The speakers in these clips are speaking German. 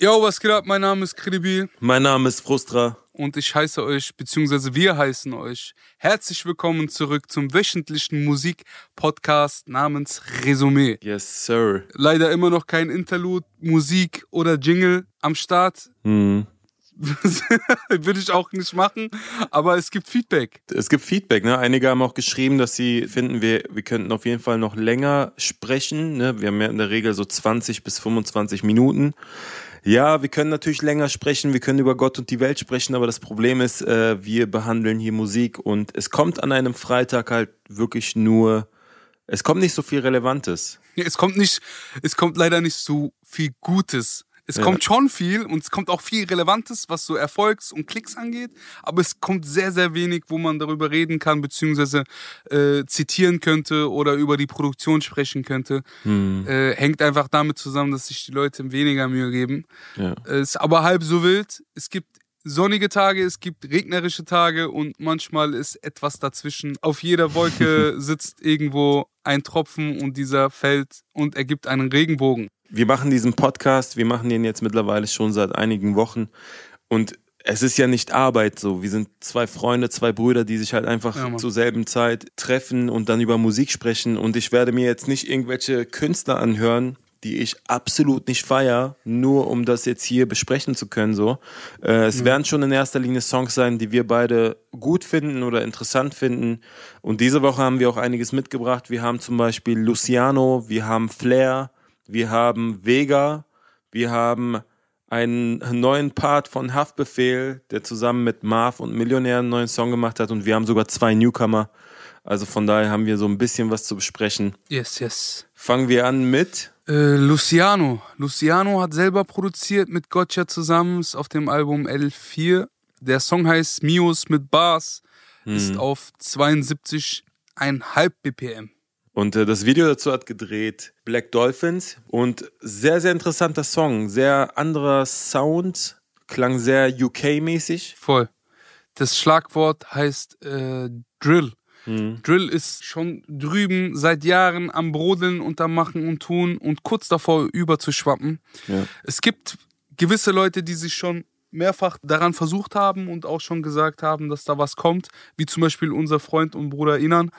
Yo, was geht ab? Mein Name ist Kredibil Mein Name ist Frustra. und ich heiße euch, beziehungsweise wir heißen euch, herzlich willkommen zurück zum wöchentlichen Musikpodcast namens Resümee. Yes, sir. Leider immer noch kein Interlude, Musik oder Jingle am Start. Hm. Würde ich auch nicht machen, aber es gibt Feedback. Es gibt Feedback, ne? Einige haben auch geschrieben, dass sie finden, wir, wir könnten auf jeden Fall noch länger sprechen. Ne? Wir haben ja in der Regel so 20 bis 25 Minuten. Ja, wir können natürlich länger sprechen, wir können über Gott und die Welt sprechen, aber das Problem ist, äh, wir behandeln hier Musik und es kommt an einem Freitag halt wirklich nur, es kommt nicht so viel Relevantes. Es kommt nicht, es kommt leider nicht so viel Gutes. Es Ja. kommt schon viel und es kommt auch viel Relevantes, was so Erfolgs- und Klicks angeht, aber es kommt sehr, sehr wenig, wo man darüber reden kann, beziehungsweise äh, zitieren könnte oder über die Produktion sprechen könnte. Hm. Äh, hängt einfach damit zusammen, dass sich die Leute weniger Mühe geben. Ja. Äh, ist aber halb so wild. Es gibt sonnige Tage, es gibt regnerische Tage und manchmal ist etwas dazwischen. Auf jeder Wolke sitzt irgendwo ein Tropfen und dieser fällt und ergibt einen Regenbogen. Wir machen diesen Podcast, wir machen den jetzt mittlerweile schon seit einigen Wochen und es ist ja nicht Arbeit so. Wir sind zwei Freunde, zwei Brüder, die sich halt einfach Ja, zur selben Zeit treffen und dann über Musik sprechen. Und ich werde mir jetzt nicht irgendwelche Künstler anhören, die ich absolut nicht feier, nur um das jetzt hier besprechen zu können. So, äh, es werden schon in erster Linie Songs sein, die wir beide gut finden oder interessant finden. Und diese Woche haben wir auch einiges mitgebracht. Wir haben zum Beispiel Luciano, wir haben Flair, wir haben Vega, wir haben einen neuen Part von Haftbefehl, der zusammen mit Marv und Millionär einen neuen Song gemacht hat und wir haben sogar zwei Newcomer. Also von daher haben wir so ein bisschen was zu besprechen. Yes, yes. Fangen wir an mit Äh, Luciano. Luciano hat selber produziert mit Gotcha zusammen, ist auf dem Album L4. Der Song heißt Mios mit Bars, ist auf 72,5 BPM. Und äh, das Video dazu hat gedreht Black Dolphins und sehr, sehr interessanter Song, sehr anderer Sound, klang sehr UK-mäßig. Voll. Das Schlagwort heißt äh, Drill. Mhm. Drill ist schon drüben seit Jahren am Brodeln und am Machen und Tun und kurz davor überzuschwappen. Ja. Es gibt gewisse Leute, die sich schon mehrfach daran versucht haben und auch schon gesagt haben, dass da was kommt, wie zum Beispiel unser Freund und Bruder Inan.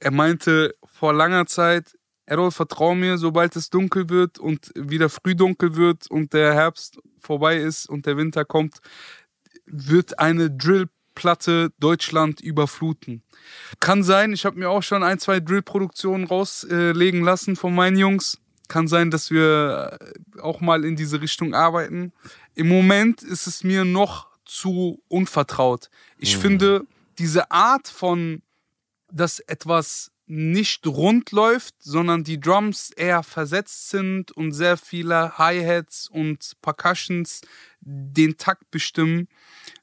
Er meinte vor langer Zeit, Errol, vertrau mir, sobald es dunkel wird und wieder früh dunkel wird und der Herbst vorbei ist und der Winter kommt, wird eine Drillplatte Deutschland überfluten. Kann sein, ich habe mir auch schon ein, zwei Drillproduktionen rauslegen lassen von meinen Jungs. Kann sein, dass wir äh, auch mal in diese Richtung arbeiten. Im Moment ist es mir noch zu unvertraut. Ich finde, diese Art von, dass etwas nicht rund läuft, sondern die Drums eher versetzt sind und sehr viele Hi-Hats und Percussions den Takt bestimmen,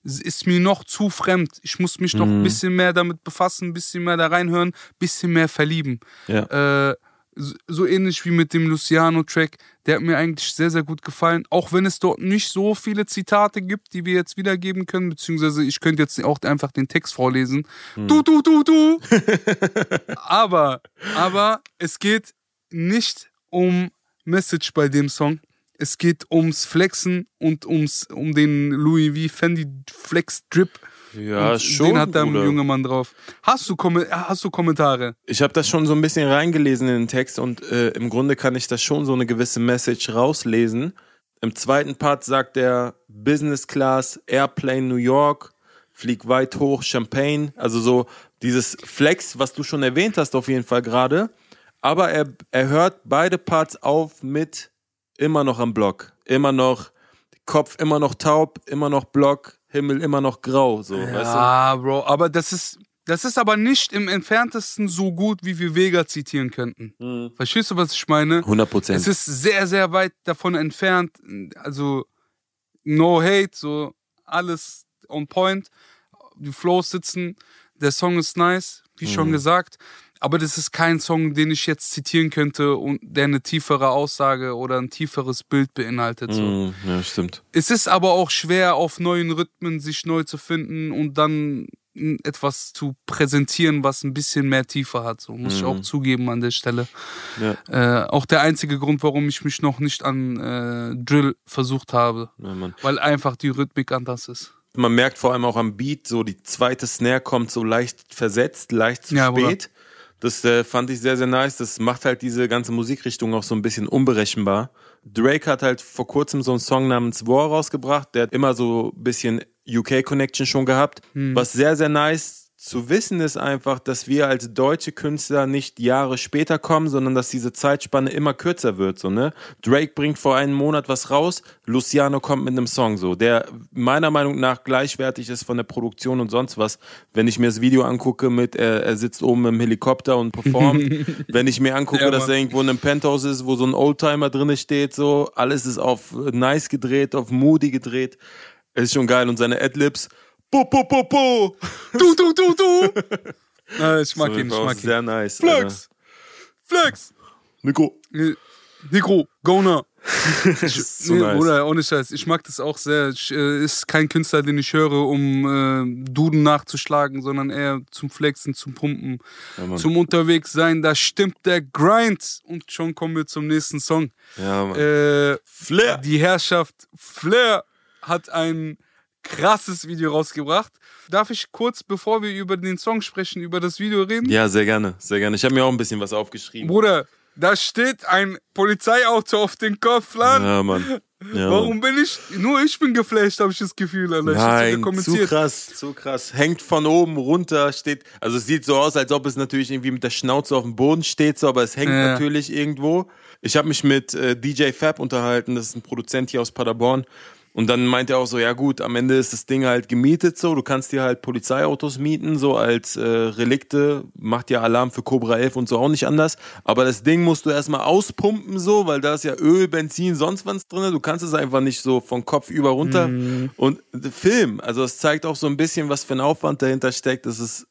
ist mir noch zu fremd. Ich muss mich noch ein bisschen mehr damit befassen, ein bisschen mehr da reinhören, ein bisschen mehr verlieben. Ja. Äh, so- ähnlich wie mit dem Luciano-Track. Der hat mir eigentlich sehr, sehr gut gefallen. Auch wenn es dort nicht so viele Zitate gibt, die wir jetzt wiedergeben können, beziehungsweise ich könnte jetzt auch einfach den Text vorlesen. Du, du, du, du. aber, aber es geht nicht um Message bei dem Song. Es geht ums Flexen und ums, um den Louis V. Fendi Flex Drip. Ja, und schon. Den hat der Bruder. junge Mann drauf. Hast du, Kom hast du Kommentare? Ich habe das schon so ein bisschen reingelesen in den Text und äh, im Grunde kann ich da schon so eine gewisse Message rauslesen. Im zweiten Part sagt er Business Class, Airplane New York, flieg weit hoch, Champagne. Also so dieses Flex, was du schon erwähnt hast auf jeden Fall gerade. Aber er, er hört beide Parts auf mit immer noch am Block. Immer noch Kopf immer noch taub, immer noch Block, Himmel immer noch grau. So, weißt du? Ja, Bro, aber das ist, das ist aber nicht im entferntesten so gut, wie wir Vega zitieren könnten. Mhm. Verstehst du, was ich meine? 100 Prozent. Es ist sehr, sehr weit davon entfernt. Also, no hate, so alles on point. Die Flows sitzen. Der Song ist nice, wie schon gesagt. Aber das ist kein Song, den ich jetzt zitieren könnte und der eine tiefere Aussage oder ein tieferes Bild beinhaltet. So. Mhm, ja, stimmt. Es ist aber auch schwer, auf neuen Rhythmen sich neu zu finden und dann m, etwas zu präsentieren, was ein bisschen mehr Tiefe hat. So muss ich auch zugeben an der Stelle. Ja. Äh, auch der einzige Grund, warum ich mich noch nicht an äh, Drill versucht habe. Ja. Weil einfach die Rhythmik anders ist. Man merkt vor allem auch am Beat, so die zweite Snare kommt so leicht versetzt, leicht zu Ja, spät. Das äh, fand ich sehr, sehr nice. Das macht halt diese ganze Musikrichtung auch so ein bisschen unberechenbar. Drake hat halt vor kurzem so einen Song namens War rausgebracht. Der hat immer so ein bisschen UK-Connection schon gehabt. Hm. Was sehr, sehr nice zu wissen ist einfach, dass wir als deutsche Künstler nicht Jahre später kommen, sondern dass diese Zeitspanne immer kürzer wird. So, ne? Drake bringt vor einem Monat was raus, Luciano kommt mit einem Song, so, der meiner Meinung nach gleichwertig ist von der Produktion und sonst was. Wenn ich mir das Video angucke mit, er, er sitzt oben im Helikopter und performt, wenn ich mir angucke, Ja, dass er irgendwo in einem Penthouse ist, wo so ein Oldtimer drinne steht, so, alles ist auf nice gedreht, auf moody gedreht. Ist schon geil und seine Adlibs, po, po, po, po. Du, du, du, du! äh, ich mag So, ihn, ich mag ihn. sehr nice. Flex! Flex! Alter. Nico. Äh, Nico, Gona. so nee, nice. Bruder, ohne Scheiß. Ich mag das auch sehr. Ich, äh, ist kein Künstler, den ich höre, um äh, Duden nachzuschlagen, sondern eher zum Flexen, zum Pumpen, Ja, zum Unterwegssein. Da stimmt der Grind. Und schon kommen wir zum nächsten Song. Ja, Mann. Äh, Flair. die Herrschaft Flair hat ein krasses Video rausgebracht. Darf ich kurz, bevor wir über den Song sprechen, über das Video reden? Ja, sehr gerne, sehr gerne. Ich habe mir auch ein bisschen was aufgeschrieben. Bruder, da steht ein Polizeiauto auf den Kopf, Lan. Ja, Mann. Ja, Warum bin ich, nur ich bin geflasht, habe ich das Gefühl, Alter. Nein, zu krass, zu krass. Hängt von oben runter, steht, also es sieht so aus, als ob es natürlich irgendwie mit der Schnauze auf dem Boden steht, so, aber es hängt Ja. natürlich irgendwo. Ich habe mich mit äh, DJ Fab unterhalten, das ist ein Produzent hier aus Paderborn. Und dann meint er auch so, ja gut, am Ende ist das Ding halt gemietet so, du kannst dir halt Polizeiautos mieten, so als äh, Relikte, macht ja Alarm für Cobra 11 und so auch nicht anders. Aber das Ding musst du erstmal auspumpen so, weil da ist ja Öl, Benzin, sonst was drin. Du kannst es einfach nicht so von Kopf über runter. Und der Film, also es zeigt auch so ein bisschen, was für ein Aufwand dahinter steckt. Das ist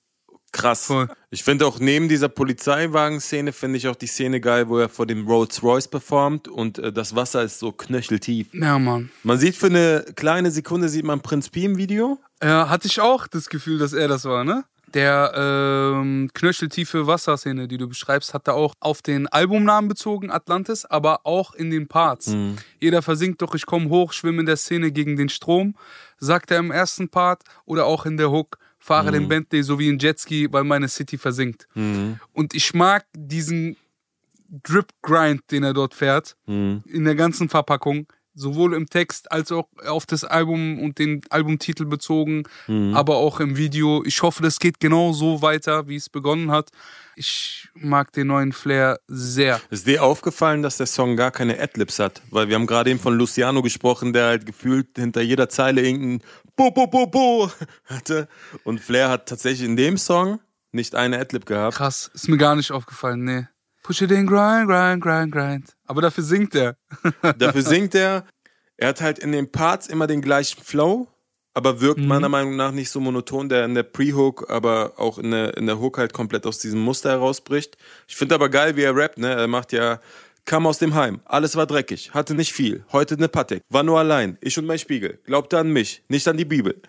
krass. Voll. Ich finde auch neben dieser Polizeiwagen-Szene finde ich auch die Szene geil, wo er vor dem Rolls Royce performt und äh, das Wasser ist so knöcheltief. Ja, Mann. Man sieht für eine kleine Sekunde sieht man Prinz Pi im Video. Ja, hatte ich auch das Gefühl, dass er das war, ne? Der ähm, knöcheltiefe Wasserszene, die du beschreibst, hat er auch auf den Albumnamen bezogen, Atlantis, aber auch in den Parts. Mhm. Jeder versinkt doch, ich komme hoch, schwimme in der Szene gegen den Strom, sagt er im ersten Part oder auch in der Hook, fahre den Bentley so wie ein Jetski, weil meine City versinkt. Und ich mag diesen Drip-Grind, den er dort fährt, in der ganzen Verpackung, sowohl im Text als auch auf das Album und den Albumtitel bezogen, aber auch im Video. Ich hoffe, das geht genau so weiter, wie es begonnen hat. Ich mag den neuen Flair sehr. Ist dir aufgefallen, dass der Song gar keine Adlibs hat? Weil wir haben gerade eben von Luciano gesprochen, der halt gefühlt hinter jeder Zeile irgendein Bo, Bo, Bo, Bo hatte. Und Flair hat tatsächlich in dem Song nicht eine Adlib gehabt. Krass, ist mir gar nicht aufgefallen, nee. Push it in, grind, grind, grind, grind. Aber dafür singt er. Dafür singt er. Er hat halt in den Parts immer den gleichen Flow, aber wirkt meiner Meinung nach nicht so monoton, der in der Pre-Hook, aber auch in der, in der Hook halt komplett aus diesem Muster herausbricht. Ich finde aber geil, wie er rappt, ne? Er macht ja, kam aus dem Heim, alles war dreckig, hatte nicht viel, heute ne Patek, war nur allein, ich und mein Spiegel, glaubte an mich, nicht an die Bibel.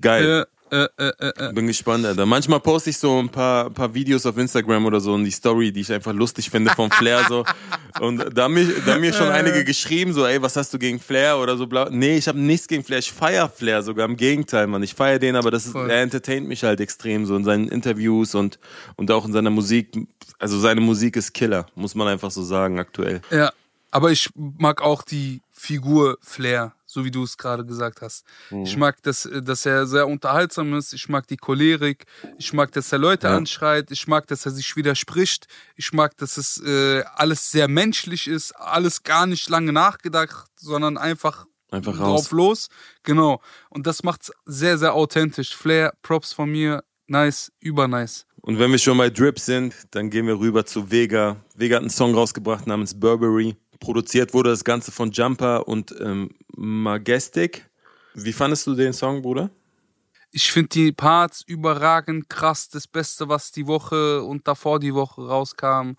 Geil. Äh, äh, äh, äh, äh. Bin gespannt, Alter. Manchmal poste ich so ein paar, paar Videos auf Instagram oder so und die Story, die ich einfach lustig finde von Flair so. Und da haben mir, da haben mir schon einige geschrieben, so, ey, was hast du gegen Flair oder so blau. Nee, ich habe nichts gegen Flair. Ich feier Flair sogar. Im Gegenteil, Mann. Ich feier den, aber das ist, Voll. er entertaint mich halt extrem so in seinen Interviews und, und auch in seiner Musik. Also seine Musik ist Killer, muss man einfach so sagen, aktuell. Ja, aber ich mag auch die Figur Flair, so wie du es gerade gesagt hast. Ich mag, dass, dass er sehr unterhaltsam ist. Ich mag die Cholerik. Ich mag, dass er Leute Ja. anschreit. Ich mag, dass er sich widerspricht. Ich mag, dass es äh, alles sehr menschlich ist. Alles gar nicht lange nachgedacht, sondern einfach, Einfach drauf raus. los. Genau. Und das macht's sehr, sehr authentisch. Flair, Props von mir. Nice, übernice. Und wenn wir schon bei Drip sind, dann gehen wir rüber zu Vega. Vega hat einen Song rausgebracht namens Burberry. Produziert wurde das Ganze von Jumper und ähm, Majestic. Wie fandest du den Song, Bruder? Ich finde die Parts überragend krass. Das Beste, was die Woche und davor die Woche rauskam.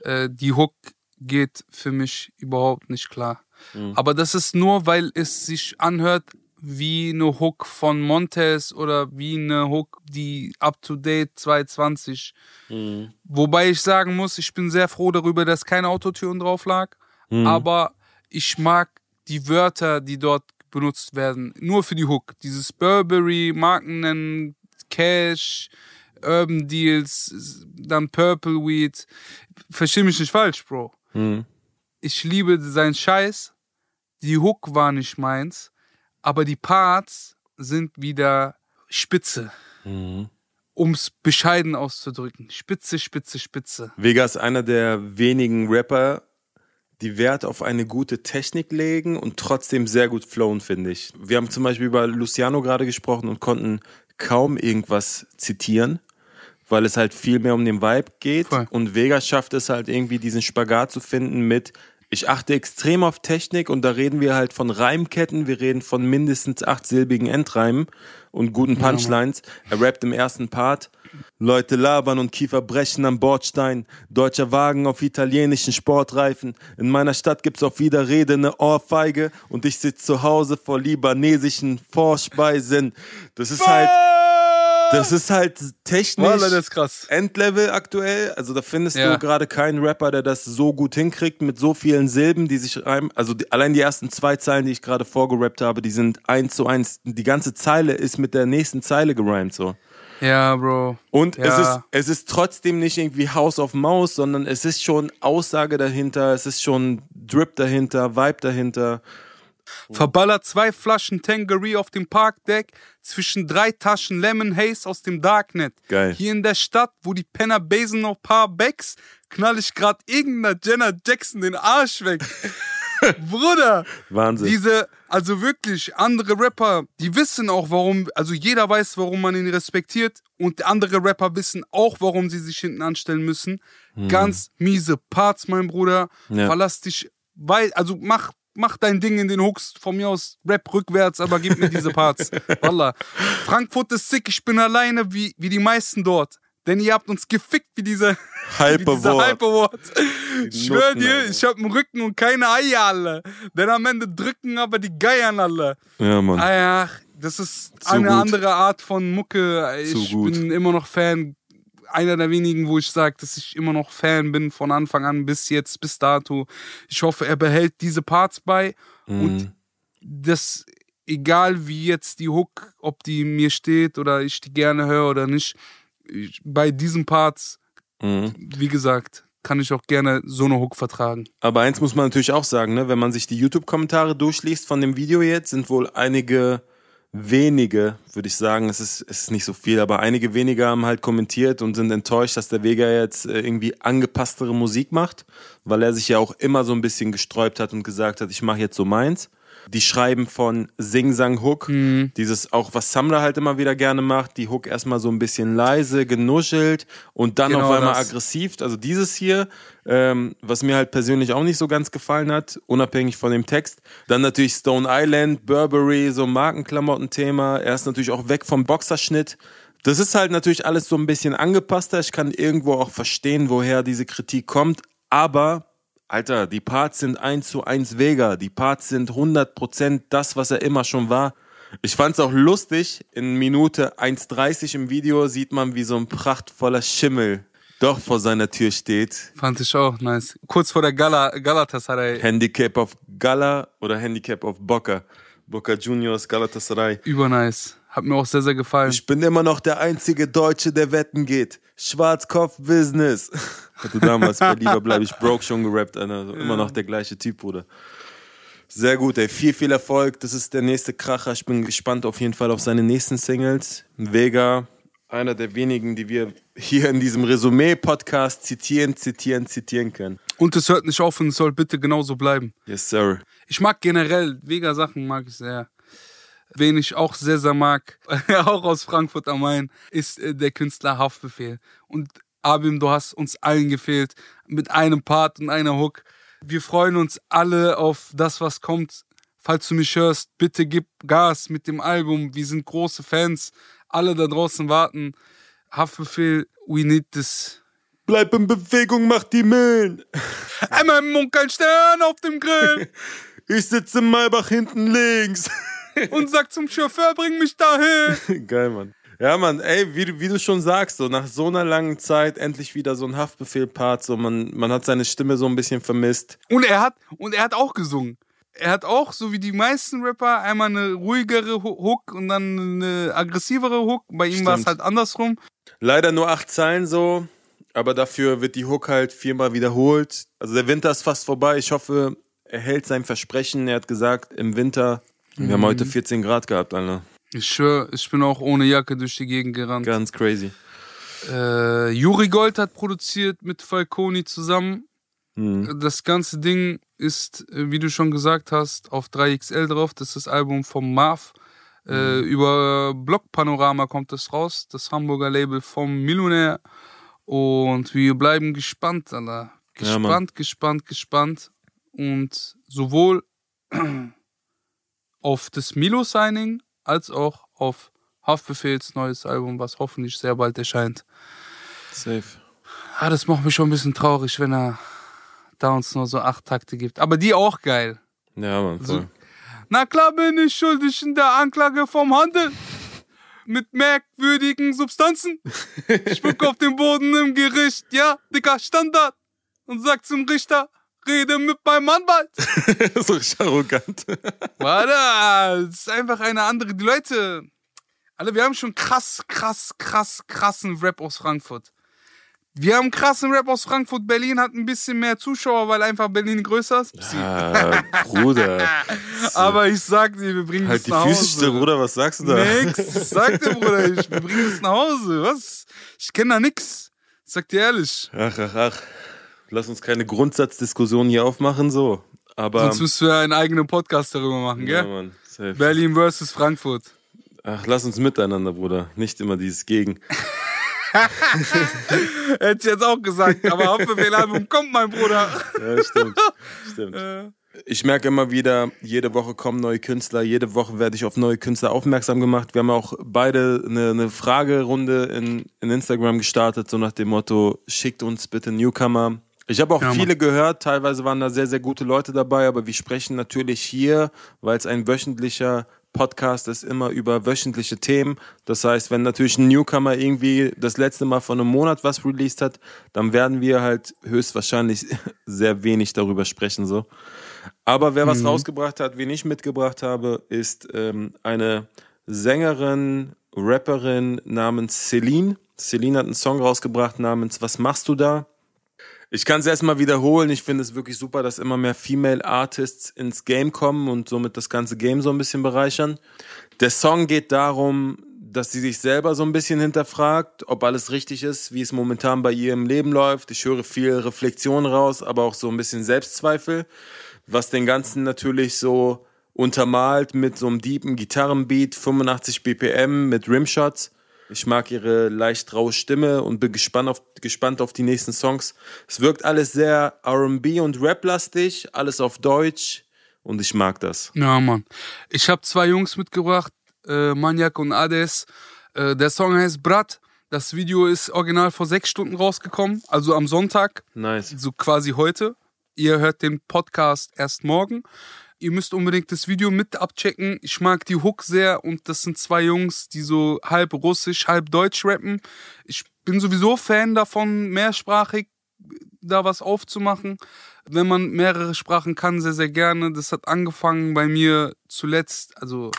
Äh, die Hook geht für mich überhaupt nicht klar. Aber das ist nur, weil es sich anhört wie eine Hook von Montez oder wie eine Hook, die up to date 220. Mhm. Wobei ich sagen muss, ich bin sehr froh darüber, dass keine Autotune drauf lag. Mhm. Aber ich mag die Wörter, die dort benutzt werden, nur für die Hook. Dieses Burberry, Marken nennen, Cash, Urban Deals, dann Purple Weed. Versteh mich nicht falsch, Bro. Mhm. Ich liebe seinen Scheiß. Die Hook war nicht meins, aber die Parts sind wieder spitze. Mhm. Um es bescheiden auszudrücken. Spitze, spitze, spitze. Vega ist einer der wenigen Rapper, die Wert auf eine gute Technik legen und trotzdem sehr gut flowen, finde ich. Wir haben zum Beispiel über Luciano gerade gesprochen und konnten kaum irgendwas zitieren, weil es halt viel mehr um den Vibe geht. Voll. Und Vega schafft es halt irgendwie, diesen Spagat zu finden mit, ich achte extrem auf Technik und da reden wir halt von Reimketten, wir reden von mindestens achtsilbigen Endreimen und guten Punchlines. Er rappt im ersten Part. Leute labern und Kiefer brechen am Bordstein. Deutscher Wagen auf italienischen Sportreifen. In meiner Stadt gibt's auf Widerrede eine Ohrfeige und ich sitz zu Hause vor libanesischen Vorspeisen. Das ist halt, das ist halt technisch. Wallah, das ist krass. Endlevel aktuell. Also da findest Ja. du gerade keinen Rapper, der das so gut hinkriegt mit so vielen Silben, die sich reimen. Also die, allein die ersten zwei Zeilen, die ich gerade vorgerappt habe, die sind eins zu eins. Die ganze Zeile ist mit der nächsten Zeile gereimt so. Ja, Bro. Und es, Ja. ist, es ist trotzdem nicht irgendwie House of Maus, sondern es ist schon Aussage dahinter, es ist schon Drip dahinter, Vibe dahinter. Verballert zwei Flaschen Tangerie auf dem Parkdeck zwischen drei Taschen Lemon Haze aus dem Darknet. Geil. Hier in der Stadt, wo die Penner basen noch paar Backs, knall ich grad irgendeiner Jenna Jackson den Arsch weg. Bruder, Wahnsinn. diese, also wirklich, andere Rapper, die wissen auch, warum, also jeder weiß, warum man ihn respektiert und andere Rapper wissen auch, warum sie sich hinten anstellen müssen. Ganz miese Parts, mein Bruder. Ja. Verlass dich, weil, also mach, mach dein Ding in den Hooks, von mir aus Rap rückwärts, aber gib mir diese Parts. Wallah. Frankfurt ist sick, ich bin alleine wie, wie die meisten dort. Denn ihr habt uns gefickt wie diese Hyperwort. Ich schwör dir, ich hab einen Rücken und keine Eier alle. Denn am Ende drücken aber die Geiern alle. Ja, Mann. Ah ja, das ist Zu eine gut. andere Art von Mucke. Ich bin immer noch Fan. Einer der wenigen, wo ich sage, dass ich immer noch Fan bin von Anfang an bis jetzt, bis dato. Ich hoffe, er behält diese Parts bei Mhm. und das, egal wie jetzt die Hook, ob die mir steht oder ich die gerne höre oder nicht, ich, bei diesen Parts, Mhm. wie gesagt, kann ich auch gerne so eine Hook vertragen. Aber eins muss man natürlich auch sagen, ne? wenn man sich die YouTube-Kommentare durchliest von dem Video jetzt, sind wohl einige wenige, würde ich sagen, es ist, es ist nicht so viel, aber einige wenige haben halt kommentiert und sind enttäuscht, dass der Vega jetzt äh, irgendwie angepasstere Musik macht, weil er sich ja auch immer so ein bisschen gesträubt hat und gesagt hat, ich mache jetzt so meins. Die schreiben von Sing Sang Hook, Mhm. dieses auch, was Samra halt immer wieder gerne macht, die Hook erstmal so ein bisschen leise, genuschelt und dann Genau auf einmal das. aggressiv. Also dieses hier, ähm, was mir halt persönlich auch nicht so ganz gefallen hat, unabhängig von dem Text. Dann natürlich Stone Island, Burberry, so Markenklamotten-Thema. Er ist natürlich auch weg vom Boxerschnitt. Das ist halt natürlich alles so ein bisschen angepasster. Ich kann irgendwo auch verstehen, woher diese Kritik kommt. Aber, Alter, die Parts sind eins zu eins Vega. Die Parts sind 100% das, was er immer schon war. Ich fand's auch lustig. In Minute 1,30 im Video sieht man, wie so ein prachtvoller Schimmel doch vor seiner Tür steht. Fand ich auch nice. Kurz vor der Gala, Galatasaray. Handicap auf Gala oder Handicap auf Boca. Boca Juniors, Galatasaray. Übernice. Hat mir auch sehr, sehr gefallen. Ich bin immer noch der einzige Deutsche, der wetten geht. Schwarzkopf-Business. Hatte damals bei Lieber bleib ich broke schon gerappt, Alter. Also immer noch der gleiche Typ, Bruder. Sehr gut, ey. Viel, viel Erfolg. Das ist der nächste Kracher. Ich bin gespannt auf jeden Fall auf seine nächsten Singles. Vega, einer der wenigen, die wir hier in diesem Resümee-Podcast zitieren, zitieren, zitieren können. Und es hört nicht auf und es soll bitte genauso bleiben. Yes, sir. Ich mag generell, Vega-Sachen mag ich sehr. Wen ich auch sehr, sehr mag, auch aus Frankfurt am Main, ist äh, der Künstler Haftbefehl. Und Abim, du hast uns allen gefehlt mit einem Part und einer Hook. Wir freuen uns alle auf das, was kommt. Falls du mich hörst, bitte gib Gas mit dem Album. Wir sind große Fans. Alle da draußen warten. Haftbefehl, we need this. Bleib in Bewegung, mach die Mühlen. MM und kein Stern auf dem Grill. Ich sitze im Maybach hinten links. und sagt zum Chauffeur, bring mich dahin. Geil, Mann. Ja, Mann, ey, wie, du- wie du schon sagst, so nach so einer langen Zeit endlich wieder so ein Haftbefehl-Part, so man, man hat seine Stimme so ein bisschen vermisst. Und er hat, und er hat auch gesungen. Er hat auch, so wie die meisten Rapper, einmal eine ruhigere Ho- Hook und dann eine aggressivere Hook. Bei ihm war es halt andersrum. Leider nur acht Zeilen so, aber dafür wird die Hook halt viermal wiederholt. Also der Winter ist fast vorbei. Ich hoffe, er hält sein Versprechen. Er hat gesagt, im Winter, wir haben heute 14 Grad gehabt, Alter. Ich schwör, ich bin auch ohne Jacke durch die Gegend gerannt. Ganz crazy. Äh, Juri Gold hat produziert mit Falconi zusammen. Hm. Das ganze Ding ist, äh, wie du schon gesagt hast, auf 3XL drauf. Das ist das Album vom Marv. Äh, über Block Panorama kommt das raus, das Hamburger Label vom Millionär. Und wir bleiben gespannt, Alter. Ja. Gespannt, gespannt, gespannt. Und sowohl auf das Milo-Signing als auch auf Haftbefehls neues Album, was hoffentlich sehr bald erscheint. Safe. Ah, das macht mich schon ein bisschen traurig, wenn er da uns nur so acht Takte gibt. Aber die auch geil. Ja, Mann, voll. Na klar bin ich schuldig in der Anklage vom Handel mit merkwürdigen Substanzen. Spuck auf den Boden im Gericht, ja, dicker Standard. Und sag zum Richter, rede mit meinem Anwalt. so richtig arrogant. Warte, das ist einfach eine andere. Die Leute, alle, wir haben schon krass, krass, krass, krassen Rap aus Frankfurt. Wir haben krassen Rap aus Frankfurt. Berlin hat ein bisschen mehr Zuschauer, weil einfach Berlin größer ist. Ah, Bruder. Aber ich sag dir, wir bringen Halt das die nach Füße Hause. still, Bruder, was sagst du da? Nix, sag dir, Bruder, ich, wir bringen das nach Hause. Was? Ich kenne da nix. Sag dir ehrlich. Ach, ach, ach. Lass uns keine Grundsatzdiskussion hier aufmachen, so. Aber. Sonst müssten wir einen eigenen Podcast darüber machen, ja, gell? Mann, safe. Berlin versus Frankfurt. Ach, lass uns miteinander, Bruder. Nicht immer dieses Gegen. Hätte ich jetzt auch gesagt, aber Hauptbefehl-Album kommt, mein Bruder. Ja, stimmt. stimmt. Ich merke immer wieder, jede Woche kommen neue Künstler, jede Woche werde ich auf neue Künstler aufmerksam gemacht. Wir haben auch beide eine, eine Fragerunde in, in Instagram gestartet, so nach dem Motto, schickt uns bitte Newcomer. Ich habe auch Ja, viele gehört, teilweise waren da sehr, sehr gute Leute dabei, aber wir sprechen natürlich hier, weil es ein wöchentlicher Podcast ist, immer über wöchentliche Themen. Das heißt, wenn natürlich ein Newcomer irgendwie das letzte Mal vor einem Monat was released hat, dann werden wir halt höchstwahrscheinlich sehr wenig darüber sprechen, so. Aber wer was rausgebracht hat, wen ich mitgebracht habe, ist ähm, eine Sängerin, Rapperin namens Celine. Celine hat einen Song rausgebracht namens Was machst du da? Ich kann es erstmal wiederholen. Ich finde es wirklich super, dass immer mehr Female Artists ins Game kommen und somit das ganze Game so ein bisschen bereichern. Der Song geht darum, dass sie sich selber so ein bisschen hinterfragt, ob alles richtig ist, wie es momentan bei ihr im Leben läuft. Ich höre viel Reflexion raus, aber auch so ein bisschen Selbstzweifel, was den Ganzen natürlich so untermalt mit so einem deepen Gitarrenbeat, 85 BPM mit Rimshots. Ich mag ihre leicht raue Stimme und bin gespannt auf, gespannt auf die nächsten Songs. Es wirkt alles sehr R&B und Rap-lastig, alles auf Deutsch und ich mag das. Ja, Mann. Ich habe zwei Jungs mitgebracht, äh, Maniac und Ades. Äh, der Song heißt Brat. Das Video ist original vor sechs Stunden rausgekommen, also am Sonntag, Nice. so quasi heute. Ihr hört den Podcast erst morgen. Ihr müsst unbedingt das Video mit abchecken. Ich mag die Hook sehr und das sind zwei Jungs, die so halb russisch, halb deutsch rappen. Ich bin sowieso Fan davon, mehrsprachig da was aufzumachen. Wenn man mehrere Sprachen kann, sehr, sehr gerne. Das hat angefangen bei mir zuletzt, also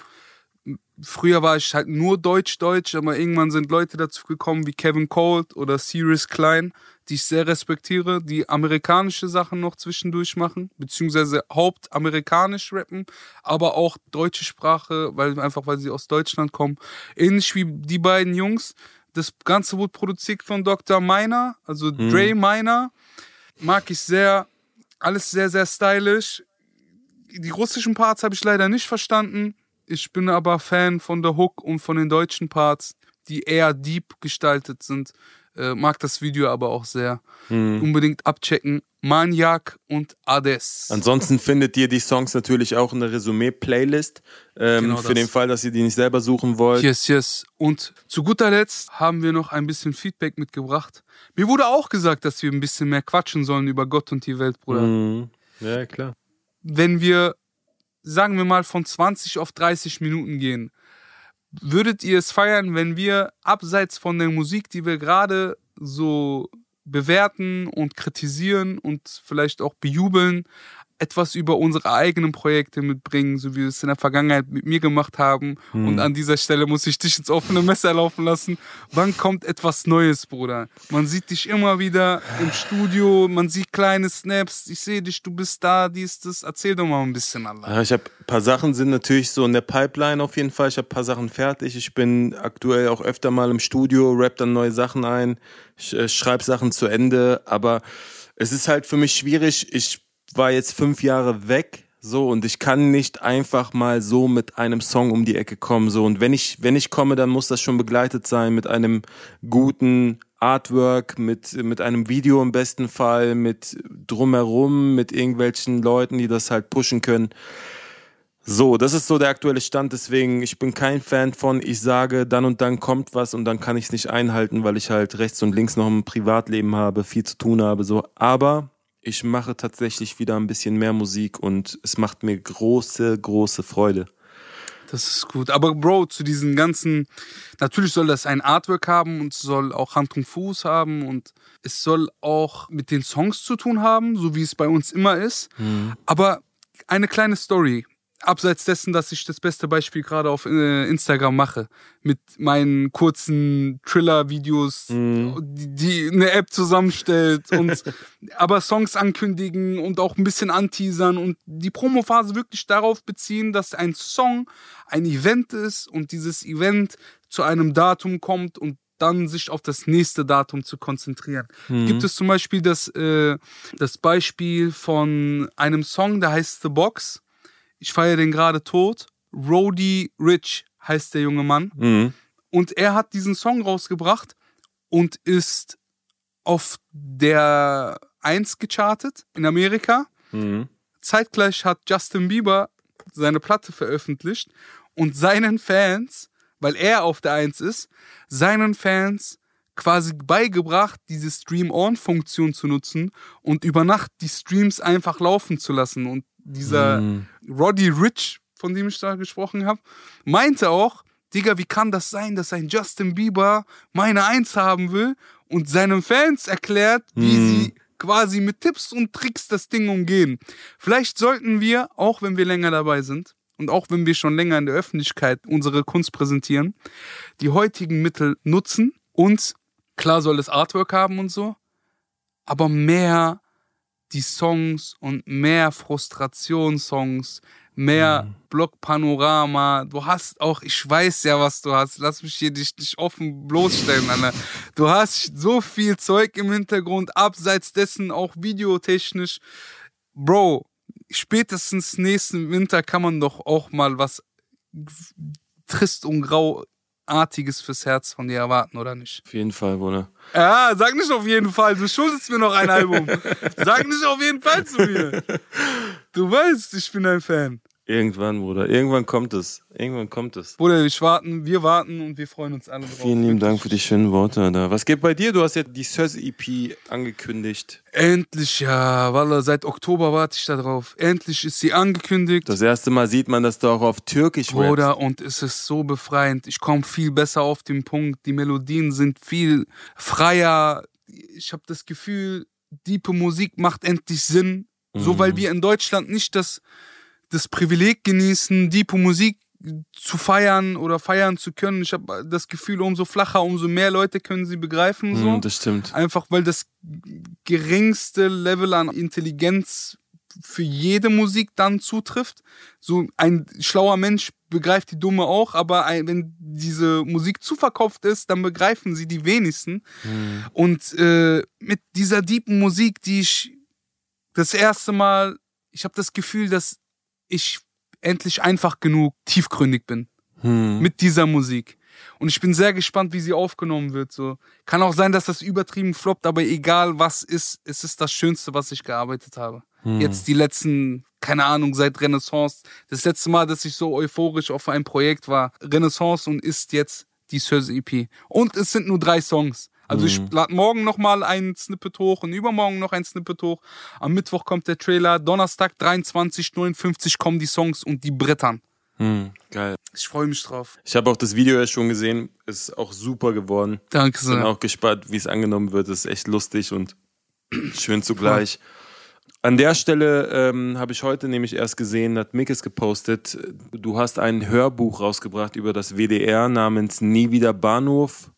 früher war ich halt nur Deutsch-Deutsch, aber irgendwann sind Leute dazu gekommen wie Kevin Colt oder Sirius Klein, die ich sehr respektiere, die amerikanische Sachen noch zwischendurch machen, beziehungsweise hauptamerikanisch rappen, aber auch deutsche Sprache, weil einfach weil sie aus Deutschland kommen. Ähnlich wie die beiden Jungs. Das Ganze wurde produziert von Dr. Miner, also Dre Miner. Mag ich sehr. Alles sehr, sehr stylisch. Die russischen Parts habe ich leider nicht verstanden. Ich bin aber Fan von der Hook und von den deutschen Parts, die eher deep gestaltet sind. Äh, mag das Video aber auch sehr. Unbedingt abchecken. Maniac und Ades. Ansonsten findet ihr die Songs natürlich auch in der Resümee-Playlist. Ähm, Genau für den Fall, dass ihr die nicht selber suchen wollt. Yes, yes. Und zu guter Letzt haben wir noch ein bisschen Feedback mitgebracht. Mir wurde auch gesagt, dass wir ein bisschen mehr quatschen sollen über Gott und die Welt, Bruder. Mhm. Ja, klar. Wenn wir sagen wir mal, von 20 auf 30 Minuten gehen. Würdet ihr es feiern, wenn wir abseits von der Musik, die wir gerade so bewerten und kritisieren und vielleicht auch bejubeln, etwas über unsere eigenen Projekte mitbringen, so wie wir es in der Vergangenheit mit mir gemacht haben. Hm. Und an dieser Stelle muss ich dich ins offene Messer laufen lassen. Wann kommt etwas Neues, Bruder? Man sieht dich immer wieder im Studio, man sieht kleine Snaps. Ich sehe dich, du bist da, dies, das. Erzähl doch mal ein bisschen, Allah. Ja, ich habe ein paar Sachen sind natürlich so in der Pipeline auf jeden Fall. Ich habe ein paar Sachen fertig. Ich bin aktuell auch öfter mal im Studio, rap dann neue Sachen ein, ich, äh, schreibe Sachen zu Ende, aber es ist halt für mich schwierig. Ich war jetzt fünf Jahre weg, so, und ich kann nicht einfach mal so mit einem Song um die Ecke kommen, so. Und wenn ich, wenn ich komme, dann muss das schon begleitet sein mit einem guten Artwork, mit, mit einem Video im besten Fall, mit drumherum, mit irgendwelchen Leuten, die das halt pushen können. So, das ist so der aktuelle Stand. Deswegen, ich bin kein Fan von, ich sage, dann und dann kommt was und dann kann ich es nicht einhalten, weil ich halt rechts und links noch ein Privatleben habe, viel zu tun habe. So, aber ich mache tatsächlich wieder ein bisschen mehr Musik und es macht mir große, große Freude. Das ist gut. Aber Bro, zu diesen ganzen, natürlich soll das ein Artwork haben und soll auch Hand und Fuß haben und es soll auch mit den Songs zu tun haben, so wie es bei uns immer ist. Mhm. Aber eine kleine Story abseits dessen, dass ich das beste Beispiel gerade auf äh, Instagram mache, mit meinen kurzen Thriller-Videos, mhm. die, die, eine App zusammenstellt und aber Songs ankündigen und auch ein bisschen anteasern und die Promophase wirklich darauf beziehen, dass ein Song ein Event ist und dieses Event zu einem Datum kommt und dann sich auf das nächste Datum zu konzentrieren. Mhm. Gibt es zum Beispiel das, äh, das Beispiel von einem Song, der heißt The Box ich feiere den gerade tot. Rody Rich heißt der junge Mann. Mhm. Und er hat diesen Song rausgebracht und ist auf der 1 gechartet in Amerika. Mhm. Zeitgleich hat Justin Bieber seine Platte veröffentlicht und seinen Fans, weil er auf der 1 ist, seinen Fans quasi beigebracht, diese Stream-On-Funktion zu nutzen und über Nacht die Streams einfach laufen zu lassen. Und dieser mm. Roddy Rich, von dem ich da gesprochen habe, meinte auch, Digga, wie kann das sein, dass ein Justin Bieber meine Eins haben will und seinen Fans erklärt, wie mm. sie quasi mit Tipps und Tricks das Ding umgehen. Vielleicht sollten wir, auch wenn wir länger dabei sind und auch wenn wir schon länger in der Öffentlichkeit unsere Kunst präsentieren, die heutigen Mittel nutzen und klar soll es Artwork haben und so, aber mehr die Songs und mehr Frustrationssongs, mehr mhm. Blockpanorama. Du hast auch, ich weiß ja, was du hast. Lass mich hier dich nicht offen bloßstellen, Anna. Du hast so viel Zeug im Hintergrund, abseits dessen auch videotechnisch. Bro, spätestens nächsten Winter kann man doch auch mal was trist und grau Artiges fürs Herz von dir erwarten, oder nicht? Auf jeden Fall, Bruder. Ja, sag nicht auf jeden Fall. Du schuldest mir noch ein Album. sag nicht auf jeden Fall zu mir. Du weißt, ich bin ein Fan. Irgendwann, Bruder. Irgendwann kommt es. Irgendwann kommt es. Bruder, ich warten, wir warten und wir freuen uns alle drauf. Vielen lieben Dank für die schönen Worte. Da. Was geht bei dir? Du hast ja die Söz EP angekündigt. Endlich, ja. Walla, seit Oktober warte ich da drauf. Endlich ist sie angekündigt. Das erste Mal sieht man, dass du auch auf Türkisch Bruder, rappst. und es ist so befreiend. Ich komme viel besser auf den Punkt. Die Melodien sind viel freier. Ich habe das Gefühl, diepe Musik macht endlich Sinn. Mhm. So, weil wir in Deutschland nicht das das Privileg genießen, Deepo Musik zu feiern oder feiern zu können. Ich habe das Gefühl, umso flacher, umso mehr Leute können sie begreifen. So. Mm, das stimmt. Einfach weil das geringste Level an Intelligenz für jede Musik dann zutrifft. So ein schlauer Mensch begreift die dumme auch, aber ein, wenn diese Musik zu verkauft ist, dann begreifen sie die wenigsten. Mm. Und äh, mit dieser deepen Musik, die ich das erste Mal, ich habe das Gefühl, dass ich endlich einfach genug tiefgründig bin. Hm. Mit dieser Musik. Und ich bin sehr gespannt, wie sie aufgenommen wird. So. Kann auch sein, dass das übertrieben floppt, aber egal was ist, es ist das Schönste, was ich gearbeitet habe. Hm. Jetzt die letzten, keine Ahnung, seit Renaissance. Das letzte Mal, dass ich so euphorisch auf ein Projekt war, Renaissance und ist jetzt die Söz EP. Und es sind nur drei Songs. Also ich lade morgen nochmal ein Snippet hoch und übermorgen noch ein Snippet hoch. Am Mittwoch kommt der Trailer. Donnerstag 23.59 kommen die Songs und die brettern. Hm, geil. Ich freue mich drauf. Ich habe auch das Video ja schon gesehen. Ist auch super geworden. Danke Bin sehr. auch gespannt, wie es angenommen wird. Ist echt lustig und schön zugleich. An der Stelle ähm, habe ich heute nämlich erst gesehen, hat Mickes gepostet, du hast ein Hörbuch rausgebracht über das WDR namens Nie wieder Bahnhof.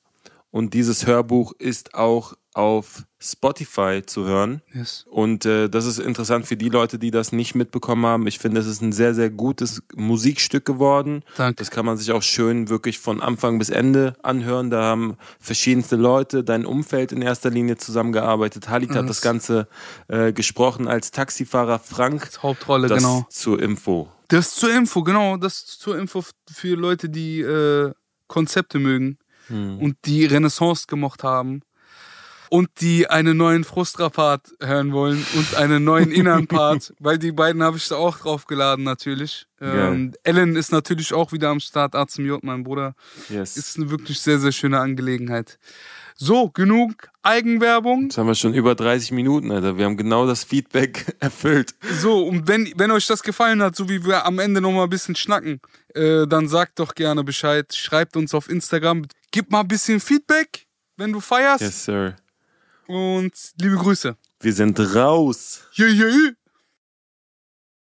Und dieses Hörbuch ist auch auf Spotify zu hören. Yes. Und äh, das ist interessant für die Leute, die das nicht mitbekommen haben. Ich finde, es ist ein sehr, sehr gutes Musikstück geworden. Danke. Das kann man sich auch schön wirklich von Anfang bis Ende anhören. Da haben verschiedenste Leute, dein Umfeld in erster Linie zusammengearbeitet. Halit hat Alles. das Ganze äh, gesprochen als Taxifahrer Frank. Hauptrolle, Das genau. zur Info. Das zur Info, genau. Das zur Info für Leute, die äh, Konzepte mögen und die Renaissance gemocht haben und die einen neuen Frustra-Part hören wollen und einen neuen inneren Part, weil die beiden habe ich da auch draufgeladen natürlich. Ähm, Ellen ist natürlich auch wieder am Start, A zum J, mein Bruder. Yes. Ist eine wirklich sehr, sehr schöne Angelegenheit. So, genug Eigenwerbung. Jetzt haben wir schon über 30 Minuten, Alter. Wir haben genau das Feedback erfüllt. So, und wenn, wenn euch das gefallen hat, so wie wir am Ende nochmal ein bisschen schnacken, äh, dann sagt doch gerne Bescheid. Schreibt uns auf Instagram. Gib mal ein bisschen Feedback, wenn du feierst. Yes, sir. Und liebe Grüße. Wir sind raus. Yeah, yeah, yeah.